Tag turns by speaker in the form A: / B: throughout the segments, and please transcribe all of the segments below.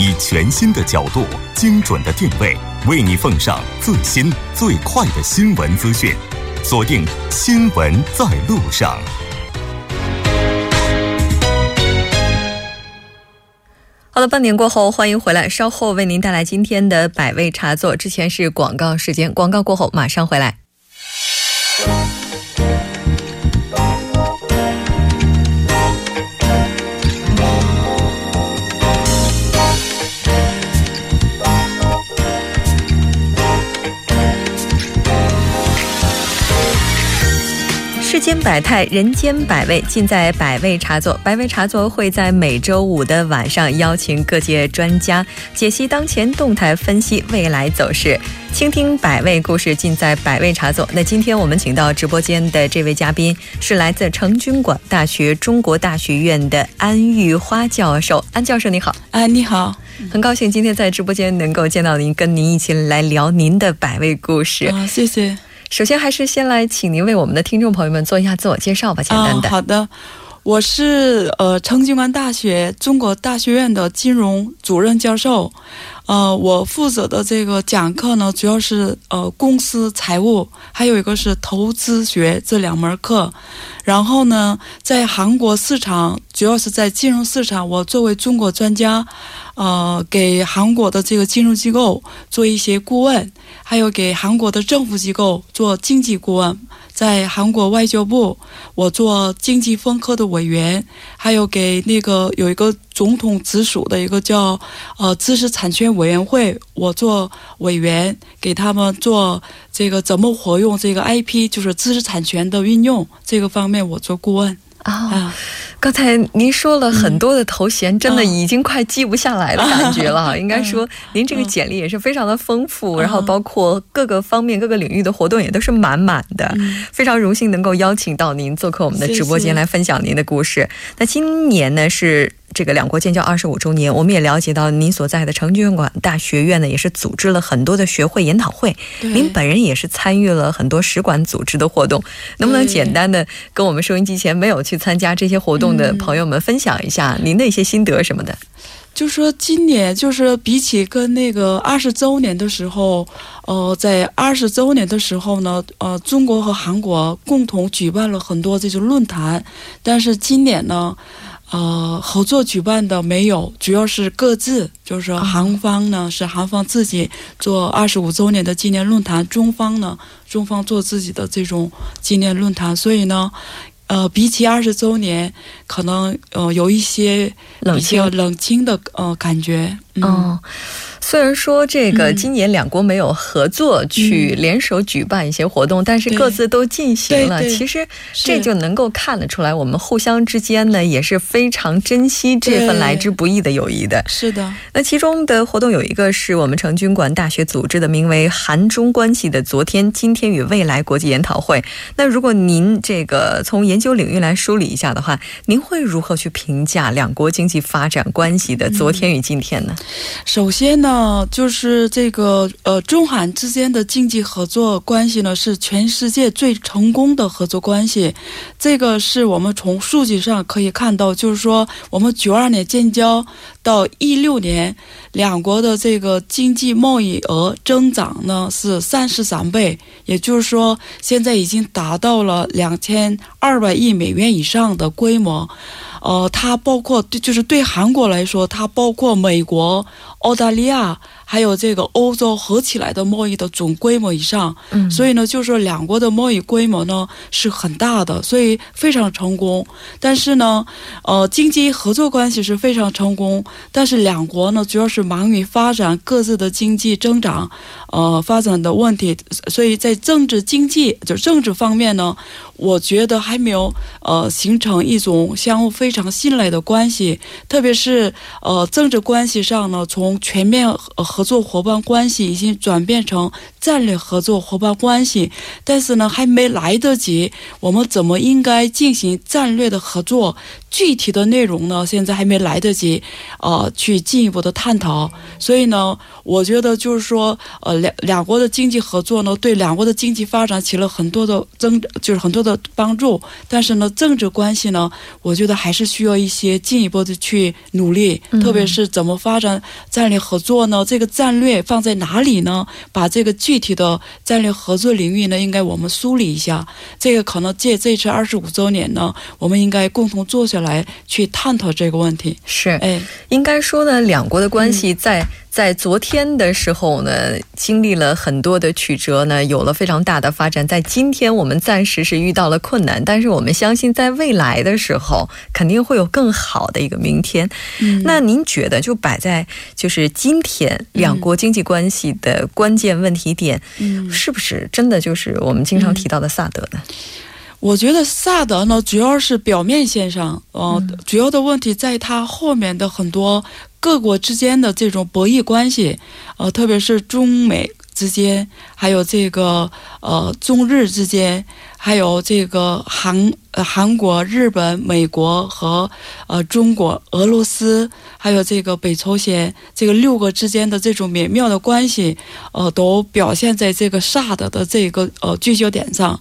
A: 以全新的角度、精准的定位，为你奉上最新最快的新闻资讯。锁定《新闻在路上》。
B: 好了，半点过后，欢迎回来，稍后为您带来今天的百味茶座。之前是广告时间，广告过后马上回来。世间百态，人间百味，尽在百味茶座。百味茶座会在每周五的晚上邀请各界专家解析当前动态，分析未来走势，倾听百味故事，尽在百味茶座。那今天我们请到直播间的这位嘉宾是来自成均馆大学中国大学院的安玉花教授。安教授，你好。
C: 啊，你好，
B: 很高兴今天在直播间能够见到您，跟您一起来聊您的百味故事。
C: 啊，谢谢。
B: 首先，还是先来请您为我们的听众朋友们做一下自我介绍吧，简单的。
C: 啊、好的，我是呃成均馆大学中国大学院的金融主任教授。呃，我负责的这个讲课呢，主要是呃公司财务，还有一个是投资学这两门课。然后呢，在韩国市场，主要是在金融市场，我作为中国专家，呃，给韩国的这个金融机构做一些顾问，还有给韩国的政府机构做经济顾问。在韩国外交部，我做经济分科的委员，还有给那个有一个总统直属的一个叫呃知识产权委员会，我做委员，给他们做这个怎么活用这个 IP，就是知识产权的运用这个方面，我做顾问。
B: 啊，刚才您说了很多的头衔，真的已经快记不下来的感觉了。应该说，您这个简历也是非常的丰富，然后包括各个方面、各个领域的活动也都是满满的。非常荣幸能够邀请到您做客我们的直播间来分享您的故事。那今年呢是。这个两国建交二十五周年，我们也了解到您所在的成均馆大学院呢，也是组织了很多的学会研讨会。您本人也是参与了很多使馆组织的活动，能不能简单的跟我们收音机前没有去参加这些活动的朋友们分享一下您的一些心得什么的？
C: 就说今年就是比起跟那个二十周年的时候，呃，在二十周年的时候呢，呃，中国和韩国共同举办了很多这种论坛，但是今年呢。呃，合作举办的没有，主要是各自，就是说韩方呢是韩方自己做二十五周年的纪念论坛，中方呢中方做自己的这种纪念论坛，所以呢，呃，比起二十周年，可能呃有一些比较冷清的呃感觉，嗯。
B: 虽然说这个今年两国没有合作去联手举办一些活动，但是各自都进行了。其实这就能够看得出来，我们互相之间呢也是非常珍惜这份来之不易的友谊的。
C: 是的。
B: 那其中的活动有一个是我们成均馆大学组织的，名为“韩中关系的昨天、今天与未来”国际研讨会。那如果您这个从研究领域来梳理一下的话，您会如何去评价两国经济发展关系的昨天与今天呢？
C: 首先呢。呃，就是这个呃，中韩之间的经济合作关系呢，是全世界最成功的合作关系。这个是我们从数据上可以看到，就是说，我们九二年建交到一六年，两国的这个经济贸易额增长呢是三十三倍，也就是说，现在已经达到了两千二百亿美元以上的规模。哦，它包括对，就是对韩国来说，它包括美国、澳大利亚。还有这个欧洲合起来的贸易的总规模以上，嗯，所以呢，就是说两国的贸易规模呢是很大的，所以非常成功。但是呢，呃，经济合作关系是非常成功，但是两国呢主要是忙于发展各自的经济增长，呃，发展的问题，所以在政治经济就政治方面呢，我觉得还没有呃形成一种相互非常信赖的关系，特别是呃政治关系上呢，从全面和合作伙伴关系已经转变成战略合作伙伴关系，但是呢，还没来得及，我们怎么应该进行战略的合作？具体的内容呢，现在还没来得及，呃，去进一步的探讨。所以呢，我觉得就是说，呃，两两国的经济合作呢，对两国的经济发展起了很多的增，就是很多的帮助。但是呢，政治关系呢，我觉得还是需要一些进一步的去努力，特别是怎么发展战略合作呢？这个战略放在哪里呢？把这个具体的战略合作领域呢，应该我们梳理一下。这个可能借这次二十五周年呢，我们应该共同做下。来去探讨这个问题
B: 是，哎，应该说呢，两国的关系在在昨天的时候呢，经历了很多的曲折呢，有了非常大的发展。在今天，我们暂时是遇到了困难，但是我们相信，在未来的时候，肯定会有更好的一个明天。那您觉得，就摆在就是今天两国经济关系的关键问题点，是不是真的就是我们经常提到的萨德呢？
C: 我觉得萨德呢，主要是表面现象，呃，主要的问题在他后面的很多各国之间的这种博弈关系，呃，特别是中美之间，还有这个呃中日之间，还有这个韩呃韩国、日本、美国和呃中国、俄罗斯，还有这个北朝鲜这个六个之间的这种美妙的关系，呃，都表现在这个萨德的这个呃聚焦点上。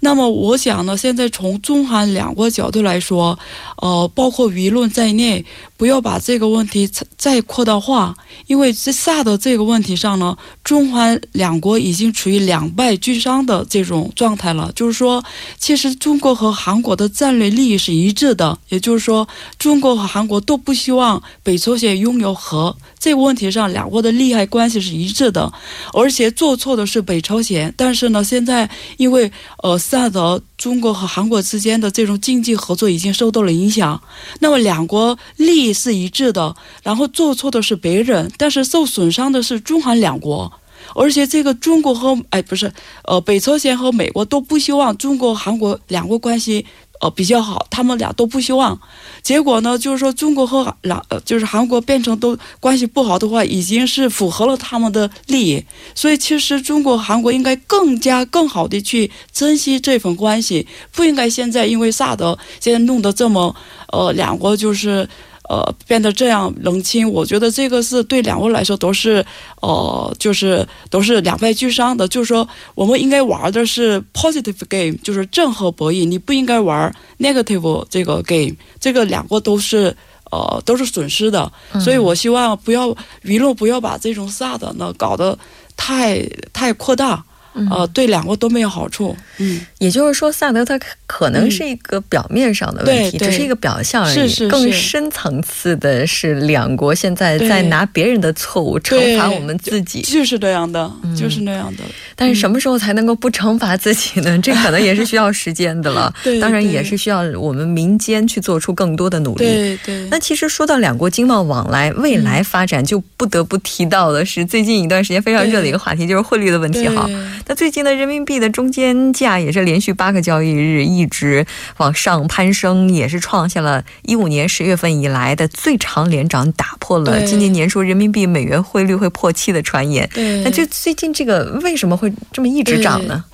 C: 那么我想呢，现在从中韩两国角度来说，呃，包括舆论在内，不要把这个问题再再扩大化，因为在萨德这个问题上呢，中韩两国已经处于两败俱伤的这种状态了。就是说，其实中国和韩国的战略利益是一致的，也就是说，中国和韩国都不希望北朝鲜拥有核。这个问题上，两国的利害关系是一致的，而且做错的是北朝鲜。但是呢，现在因为呃，萨德中国和韩国之间的这种经济合作已经受到了影响，那么两国利益是一致的，然后做错的是别人，但是受损伤的是中韩两国，而且这个中国和哎不是呃北朝鲜和美国都不希望中国韩国两国关系。呃，比较好，他们俩都不希望。结果呢，就是说中国和韩呃，就是韩国变成都关系不好的话，已经是符合了他们的利益。所以，其实中国韩国应该更加更好的去珍惜这份关系，不应该现在因为萨德现在弄得这么呃，两国就是。呃，变得这样冷清，我觉得这个是对两位来说都是，呃，就是都是两败俱伤的。就是说，我们应该玩的是 positive game，就是正和博弈，你不应该玩 negative 这个 game，这个两个都是呃都是损失的。所以我希望不要舆论不要把这种 sad 呢搞得太太扩大。呃，对两国都没有好处。嗯，
B: 也就是说，萨德他可能是一个表面上的问题，只是一个表象而已。是是更深层次的是，两国现在在拿别人的错误惩罚我们自己，
C: 就是这样的，就是那样的。
B: 但是什么时候才能够不惩罚自己呢？这可能也是需要时间的了。对，当然也是需要我们民间去做出更多的努力。
C: 对对。
B: 那其实说到两国经贸往来未来发展，就不得不提到的是最近一段时间非常热的一个话题，就是汇率的问题哈。那最近的人民币的中间价也是连续八个交易日一直往上攀升，也是创下了一五年十月份以来的最长连涨，打破了今年年初人民币美元汇率会破七的传言。那就最近这个为什么会这么一直涨呢？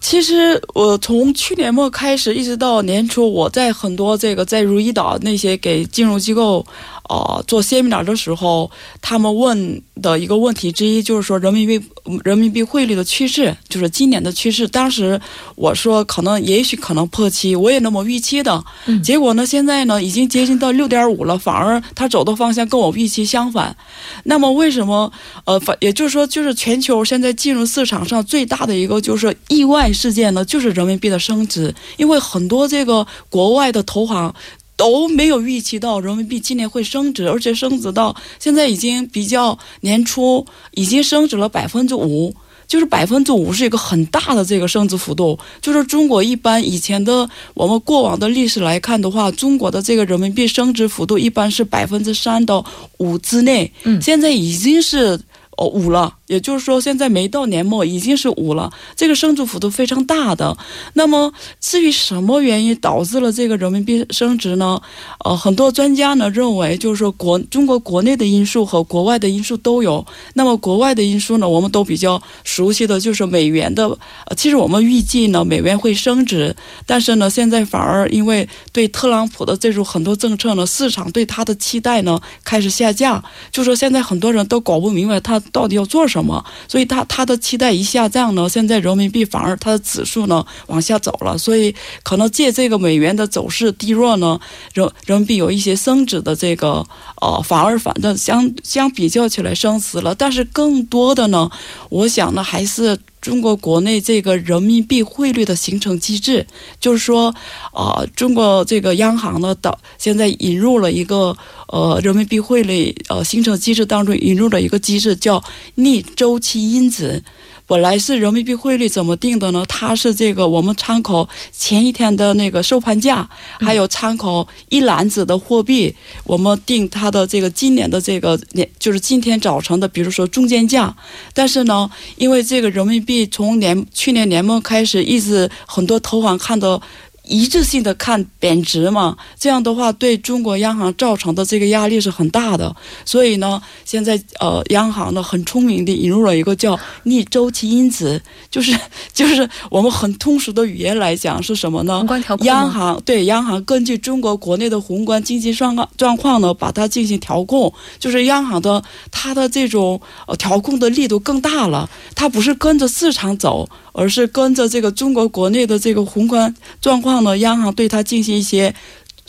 C: 其实我从去年末开始一直到年初，我在很多这个在如意岛那些给金融机构。呃，做 seminar 的时候，他们问的一个问题之一就是说人民币人民币汇率的趋势，就是今年的趋势。当时我说可能也许可能破七，我也那么预期的。结果呢，现在呢已经接近到六点五了，反而它走的方向跟我预期相反。那么为什么？呃，反也就是说，就是全球现在进入市场上最大的一个就是意外事件呢，就是人民币的升值，因为很多这个国外的投行。都没有预期到人民币今年会升值，而且升值到现在已经比较年初已经升值了百分之五，就是百分之五是一个很大的这个升值幅度。就是中国一般以前的我们过往的历史来看的话，中国的这个人民币升值幅度一般是百分之三到五之内，嗯，现在已经是哦五了。也就是说现在没到年末已经是五了，这个升值幅度非常大的。那么至于什么原因导致了这个人民币升值呢？呃，很多专家呢认为，就是说国中国国内的因素和国外的因素都有。那么国外的因素呢，我们都比较熟悉的就是美元的。呃，其实我们预计呢，美元会升值，但是呢，现在反而因为对特朗普的这种很多政策呢，市场对他的期待呢开始下降。就说现在很多人都搞不明白他到底要做什么，什么所以他他的期待一下降呢，现在人民币反而它的指数呢往下走了，所以可能借这个美元的走势低弱呢，人人民币有一些升值的这个呃，反而反正相相比较起来升值了，但是更多的呢，我想呢还是。中国国内这个人民币汇率的形成机制，就是说，啊，中国这个央行呢，到现在引入了一个呃人民币汇率呃形成机制当中引入了一个机制，叫逆周期因子。本来是人民币汇率怎么定的呢？它是这个我们参考前一天的那个收盘价，还有参考一篮子的货币，我们定它的这个今年的这个年，就是今天早晨的，比如说中间价。但是呢，因为这个人民币从年去年年末开始，一直很多投行看到。一致性的看贬值嘛，这样的话对中国央行造成的这个压力是很大的。所以呢，现在呃，央行呢很聪明的引入了一个叫逆周期因子，就是 就是我们很通俗的语言来讲是什么呢？宏观调控央行对央行根据中国国内的宏观经济状况状况呢，把它进行调控，就是央行的它的这种呃调控的力度更大了，它不是跟着市场走。而是跟着这个中国国内的这个宏观状况呢，央行对它进行一些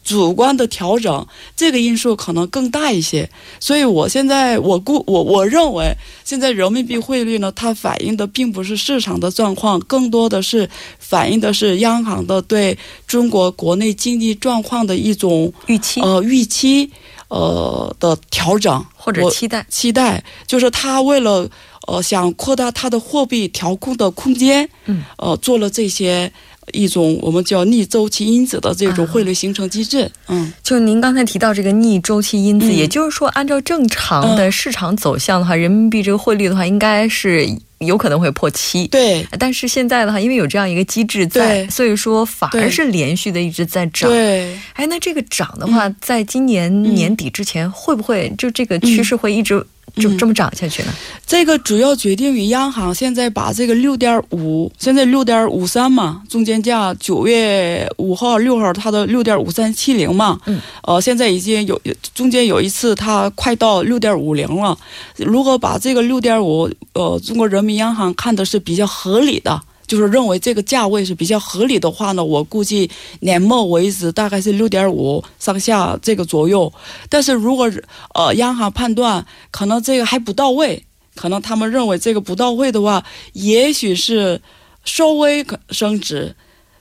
C: 主观的调整，这个因素可能更大一些。所以我现在我估我我认为，现在人民币汇率呢，它反映的并不是市场的状况，更多的是反映的是央行的对中国国内经济状况的一种
B: 预期，
C: 呃，预期，呃的调整
B: 或者期待，
C: 期待就是他为了。呃，想扩大它的货币调控的空间，嗯，呃，做了这些一种我们叫逆周期因子的这种汇率形成机制，嗯，
B: 就您刚才提到这个逆周期因子，也就是说，按照正常的市场走向的话，人民币这个汇率的话，应该是有可能会破七，
C: 对。
B: 但是现在的话，因为有这样一个机制在，所以说反而是连续的一直在涨，
C: 对。
B: 哎，那这个涨的话，在今年年底之前，会不会就这个趋势会一直？就这么涨下去呢？
C: 这个主要决定于央行现在把这个六点五，现在六点五三嘛，中间价九月五号、六号它的六点五三七零嘛，嗯，呃，现在已经有中间有一次它快到六点五零了。如果把这个六点五，呃，中国人民央行看的是比较合理的。就是认为这个价位是比较合理的话呢，我估计年末为止大概是六点五上下这个左右。但是如果呃央行判断可能这个还不到位，可能他们认为这个不到位的话，也许是稍微升值，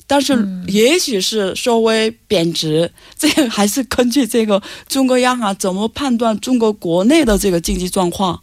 C: 但是也许是稍微贬值。这个还是根据这个中国央行怎么判断中国国内的这个经济状况。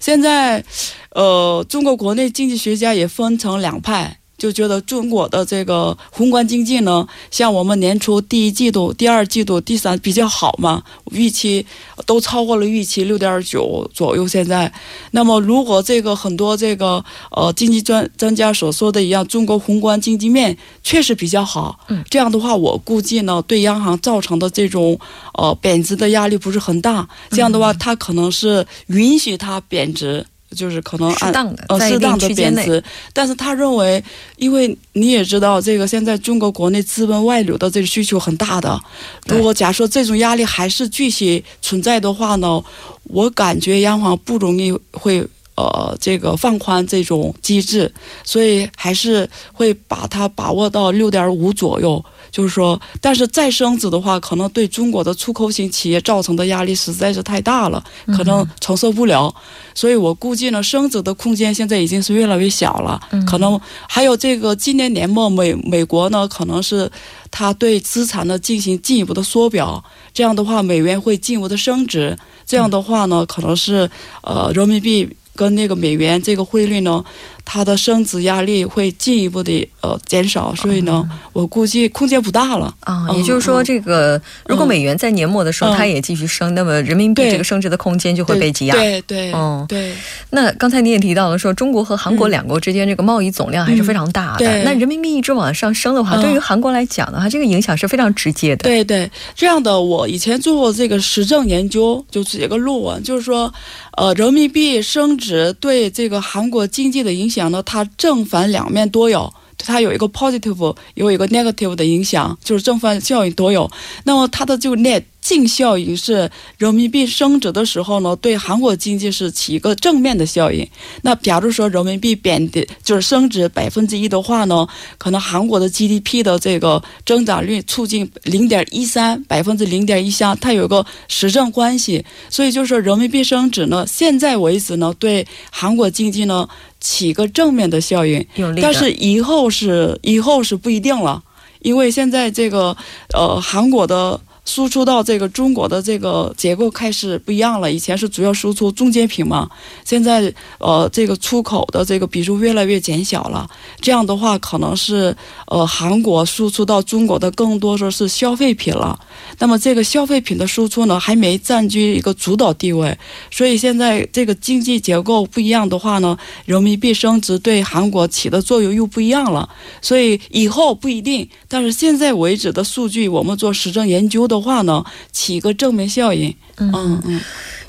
C: 现在，呃，中国国内经济学家也分成两派。就觉得中国的这个宏观经济呢，像我们年初第一季度、第二季度、第三比较好嘛，预期都超过了预期六点九左右。现在，那么如果这个很多这个呃经济专专家所说的一样，中国宏观经济面确实比较好，嗯，这样的话，我估计呢，对央行造成的这种呃贬值的压力不是很大。这样的话，它可能是允许它贬值。就是可能
B: 适当的
C: 呃适当的贬值，但是他认为，因为你也知道，这个现在中国国内资本外流的这个需求很大的，如果假设这种压力还是继续存在的话呢，我感觉央行不容易会呃这个放宽这种机制，所以还是会把它把握到六点五左右。就是说，但是再升值的话，可能对中国的出口型企业造成的压力实在是太大了，可能承受不了。所以我估计呢，升值的空间现在已经是越来越小了。可能还有这个今年年末美美国呢，可能是它对资产呢进行进一步的缩表，这样的话美元会进一步的升值。这样的话呢，可能是呃人民币跟那个美元这个汇率呢，它的升值压力会进一步的呃减少，所以呢，我估计空间不大了
B: 啊。也就是说，这个如果美元在年末的时候它也继续升，那么人民币这个升值的空间就会被挤压。
C: 对对，嗯对。
B: 那刚才你也提到了说，中国和韩国两国之间这个贸易总量还是非常大的。那人民币一直往上升的话，对于韩国来讲的话，这个影响是非常直接的。
C: 对对，这样的我以前做过这个实证研究，就写个论文，就是说，呃，人民币升值对这个韩国经济的影响呢，它正反两面都有。它有一个 positive，有一个 negative 的影响，就是正反效应都有。那么它的就 net 净效应是人民币升值的时候呢，对韩国经济是起一个正面的效应。那假如说人民币贬的，就是升值百分之一的话呢，可能韩国的 GDP 的这个增长率促进零点一三百分之零点一三，它有个实证关系。所以就是说人民币升值呢，现在为止呢，对韩国经济呢。起个正面的效应，但是以后是以后是不一定了，因为现在这个呃韩国的。输出到这个中国的这个结构开始不一样了，以前是主要输出中间品嘛，现在呃这个出口的这个比重越来越减小了，这样的话可能是呃韩国输出到中国的更多说是消费品了，那么这个消费品的输出呢还没占据一个主导地位，所以现在这个经济结构不一样的话呢，人民币升值对韩国起的作用又不一样了，所以以后不一定，但是现在为止的数据我们做实证研究的。的话呢，起一个正面效应。嗯嗯，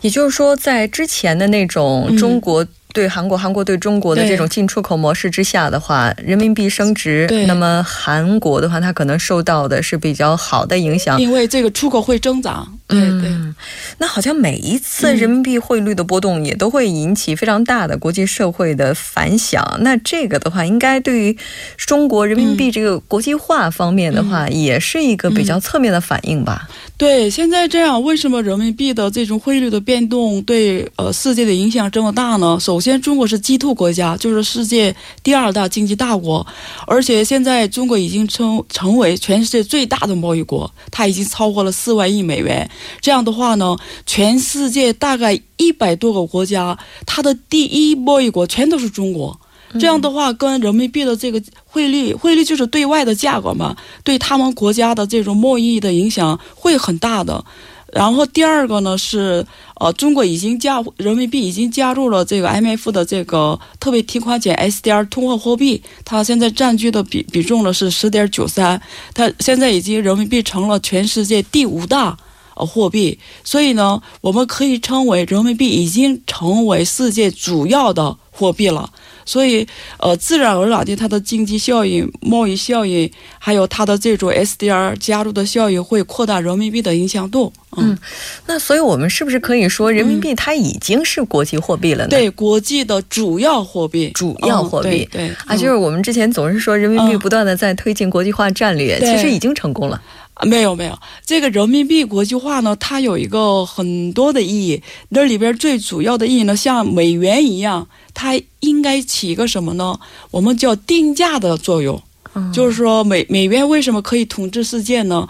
B: 也就是说，在之前的那种中国。对韩国，韩国对中国的这种进出口模式之下的话，人民币升值，那么韩国的话，它可能受到的是比较好的影响，
C: 因为这个出口会增长。对对，
B: 那好像每一次人民币汇率的波动也都会引起非常大的国际社会的反响。那这个的话，应该对于中国人民币这个国际化方面的话，也是一个比较侧面的反应吧？
C: 对，现在这样，为什么人民币的这种汇率的变动对呃世界的影响这么大呢？首先，中国是 G2 国家，就是世界第二大经济大国，而且现在中国已经成成为全世界最大的贸易国，它已经超过了四万亿美元。这样的话呢，全世界大概一百多个国家，它的第一贸易国全都是中国。这样的话，跟人民币的这个汇率，汇率就是对外的价格嘛，对他们国家的这种贸易的影响会很大的。然后第二个呢是，呃，中国已经加人民币已经加入了这个 M F 的这个特别提款权 SDR 通货货币，它现在占据的比比重呢是十点九三，它现在已经人民币成了全世界第五大呃货币，所以呢，我们可以称为人民币已经成为世界主要的货币了。所以，呃，自然而然的，它的经济效应、贸易效应，还有它的这种 SDR 加入的效应，会扩大人民币的影响度。
B: 嗯，那所以我们是不是可以说，人民币它已经是国际货币了呢？
C: 对，国际的主要货币，
B: 主要货币。
C: 对
B: 啊，就是我们之前总是说人民币不断的在推进国际化战略，其实已经成功了。
C: 没有没有，这个人民币国际化呢，它有一个很多的意义。那里边最主要的意义呢，像美元一样，它应该起一个什么呢？我们叫定价的作用。就是说，美美元为什么可以统治世界呢？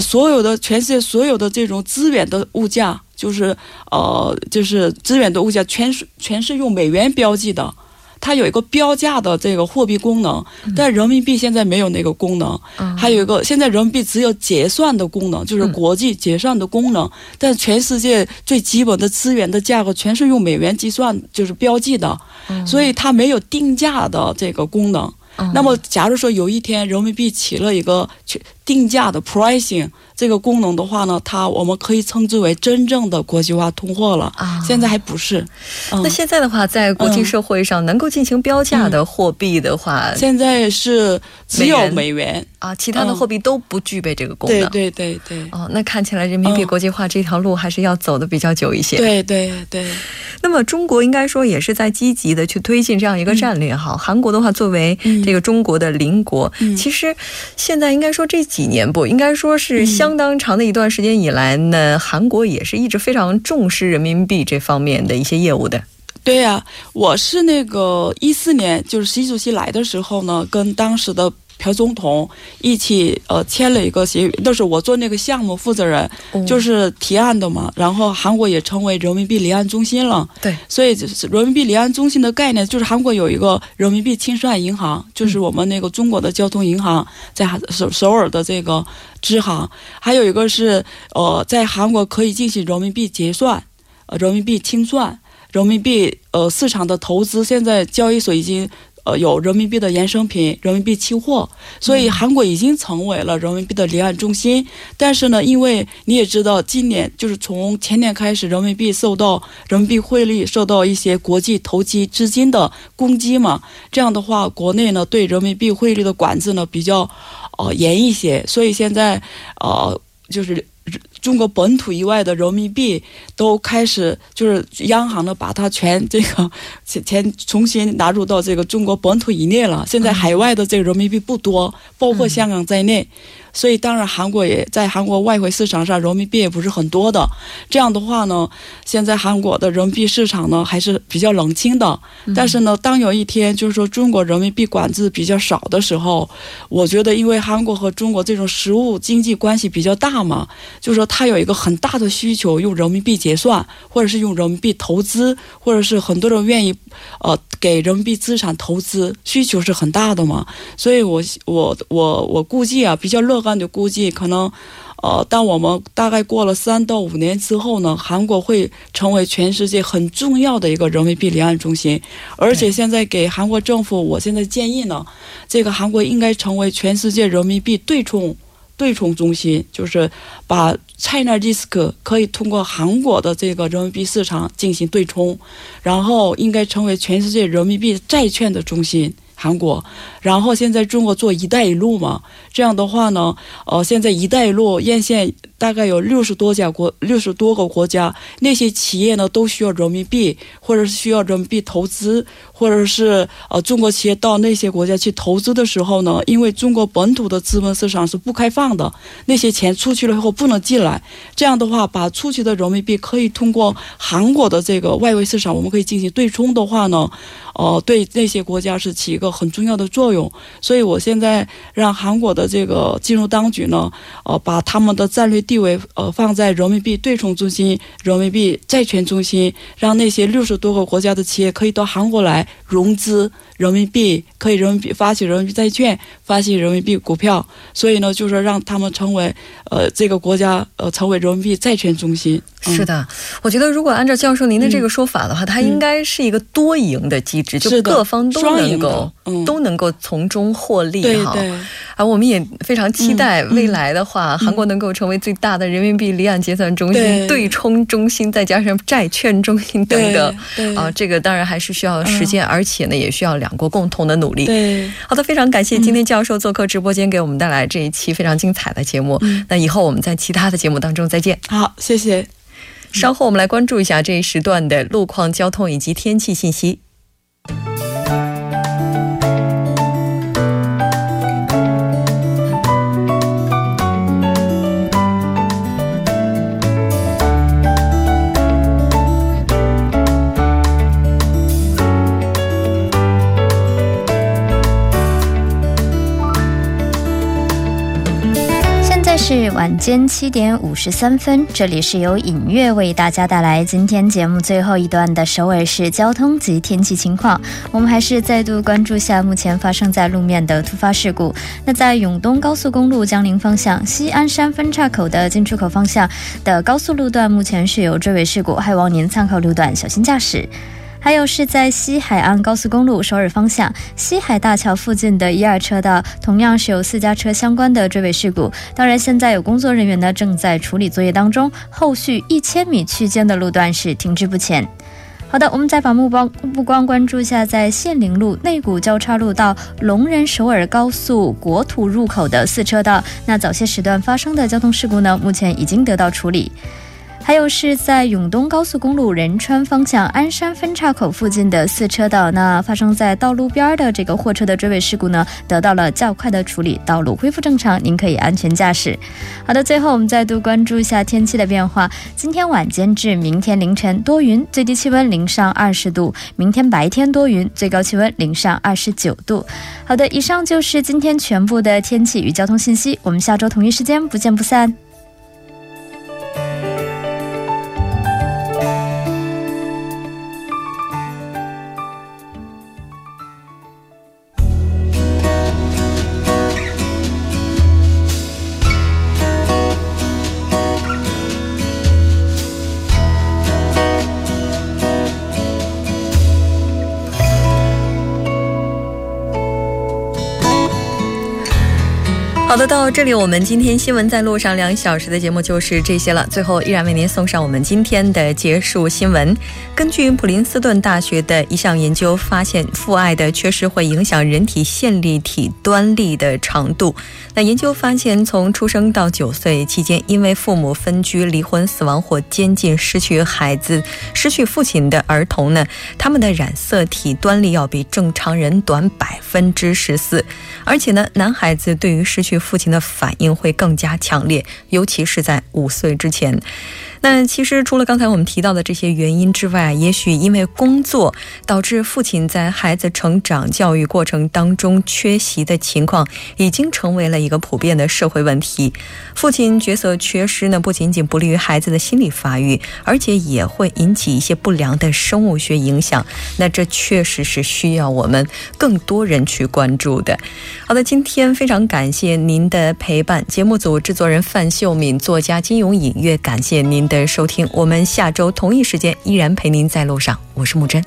C: 所有的全世界所有的这种资源的物价，就是呃，就是资源的物价，全是全是用美元标记的。它有一个标价的这个货币功能，但人民币现在没有那个功能。还有一个，现在人民币只有结算的功能，就是国际结算的功能。但全世界最基本的资源的价格全是用美元计算，就是标记的，所以它没有定价的这个功能。那么，假如说有一天人民币起了一个定价的 pricing。这个功能的话呢，它我们可以称之为真正的国际化通货了啊。现在还不是。
B: 那现在的话，在国际社会上能够进行标价的货币的话，
C: 现在是只有美元
B: 啊，其他的货币都不具备这个功能。
C: 对对对对。
B: 哦，那看起来人民币国际化这条路还是要走的比较久一些。
C: 对对对。
B: 那么中国应该说也是在积极的去推进这样一个战略哈。韩国的话，作为这个中国的邻国，其实现在应该说这几年不应该说是相。当长的一段时间以来呢，韩国也是一直非常重视人民币这方面的一些业务的。
C: 对呀，我是那个一四年，就是习主席来的时候呢，跟当时的朴总统一起呃签了一个协议，那是我做那个项目负责人，就是提案的嘛。然后韩国也成为人民币离岸中心了。
B: 对，
C: 所以人民币离岸中心的概念就是韩国有一个人民币清算银行，就是我们那个中国的交通银行在首首尔的这个支行，还有一个是呃在韩国可以进行人民币结算，呃人民币清算，人民币呃市场的投资，现在交易所已经。呃，有人民币的衍生品、人民币期货，所以韩国已经成为了人民币的离岸中心。但是呢，因为你也知道，今年就是从前年开始，人民币受到人民币汇率受到一些国际投机资金的攻击嘛。这样的话，国内呢对人民币汇率的管制呢比较呃严一些，所以现在呃就是。中国本土以外的人民币都开始，就是央行呢把它全这个钱 重新纳入到这个中国本土以内了。现在海外的这个人民币不多，包括香港在内。所以，当然，韩国也在韩国外汇市场上，人民币也不是很多的。这样的话呢，现在韩国的人民币市场呢还是比较冷清的。但是呢，当有一天就是说中国人民币管制比较少的时候，我觉得，因为韩国和中国这种实物经济关系比较大嘛，就是说它有一个很大的需求，用人民币结算，或者是用人民币投资，或者是很多人愿意呃给人民币资产投资，需求是很大的嘛。所以我我我我估计啊，比较乐观。的估计可能，呃，当我们大概过了三到五年之后呢，韩国会成为全世界很重要的一个人民币离岸中心。而且现在给韩国政府，我现在建议呢，这个韩国应该成为全世界人民币对冲对冲中心，就是把 China Disk 可以通过韩国的这个人民币市场进行对冲，然后应该成为全世界人民币债券的中心。韩国，然后现在中国做“一带一路”嘛，这样的话呢，呃，现在“一带一路”沿线大概有六十多家国、六十多个国家，那些企业呢都需要人民币，或者是需要人民币投资，或者是呃，中国企业到那些国家去投资的时候呢，因为中国本土的资本市场是不开放的，那些钱出去了以后不能进来，这样的话，把出去的人民币可以通过韩国的这个外围市场，我们可以进行对冲的话呢。哦，对那些国家是起一个很重要的作用，所以我现在让韩国的这个金融当局呢，呃，把他们的战略地地位呃放在人民币对冲中心、人民币债权中心，让那些六十多个国家的企业可以到韩国来融资。人民币可以人民币发行人民币债券，发行人民币股票，所以呢，就是让他们成为呃这个国家呃成为人民币债券中心。
B: 是的，我觉得如果按照教授您的这个说法的话，它应该是一个多赢的机制，就各方都能够都能够从中获利哈。啊，我们也非常期待未来的话，韩国能够成为最大的人民币离岸结算中心、对。冲中心，再加上债券中心等等。啊，这个当然还是需要时间，而且呢，也需要两国共同的努力。对，好的，非常感谢今天教授做客直播间，给我们带来这一期非常精彩的节目。那以后我们在其他的节目当中再见。
C: 好，谢谢。
B: 稍后我们来关注一下这一时段的路况、交通以及天气信息。
D: 是晚间七点五十三分，这里是由影月为大家带来今天节目最后一段的首尔市交通及天气情况。我们还是再度关注下目前发生在路面的突发事故。那在永东高速公路江陵方向西安山分岔口的进出口方向的高速路段，目前是有追尾事故，还望您参考路段小心驾驶。还有是在西海岸高速公路首尔方向西海大桥附近的一二车道，同样是有私家车相关的追尾事故。当然，现在有工作人员呢正在处理作业当中，后续一千米区间的路段是停滞不前。好的，我们再把目光目光关注一下在县陵路内谷交叉路到龙仁首尔高速国土入口的四车道，那早些时段发生的交通事故呢，目前已经得到处理。还有是在永东高速公路仁川方向鞍山分岔口附近的四车道，那发生在道路边的这个货车的追尾事故呢，得到了较快的处理，道路恢复正常，您可以安全驾驶。好的，最后我们再度关注一下天气的变化。今天晚间至明天凌晨多云，最低气温零上二十度；明天白天多云，最高气温零上二十九度。好的，以上就是今天全部的天气与交通信息，我们下周同一时间不见不散。
B: 好的，到这里我们今天新闻在路上两小时的节目就是这些了。最后依然为您送上我们今天的结束新闻。根据普林斯顿大学的一项研究发现，父爱的缺失会影响人体线粒体端粒的长度。那研究发现，从出生到九岁期间，因为父母分居、离婚、死亡或监禁失去孩子、失去父亲的儿童呢，他们的染色体端粒要比正常人短百分之十四。而且呢，男孩子对于失去父亲的反应会更加强烈，尤其是在五岁之前。那其实除了刚才我们提到的这些原因之外，也许因为工作导致父亲在孩子成长教育过程当中缺席的情况，已经成为了一个普遍的社会问题。父亲角色缺失呢，不仅仅不利于孩子的心理发育，而且也会引起一些不良的生物学影响。那这确实是需要我们更多人去关注的。好的，今天非常感谢您您的陪伴，节目组制作人范秀敏，作家金勇隐约感谢您。的收听，我们下周同一时间依然陪您在路上。我是木真。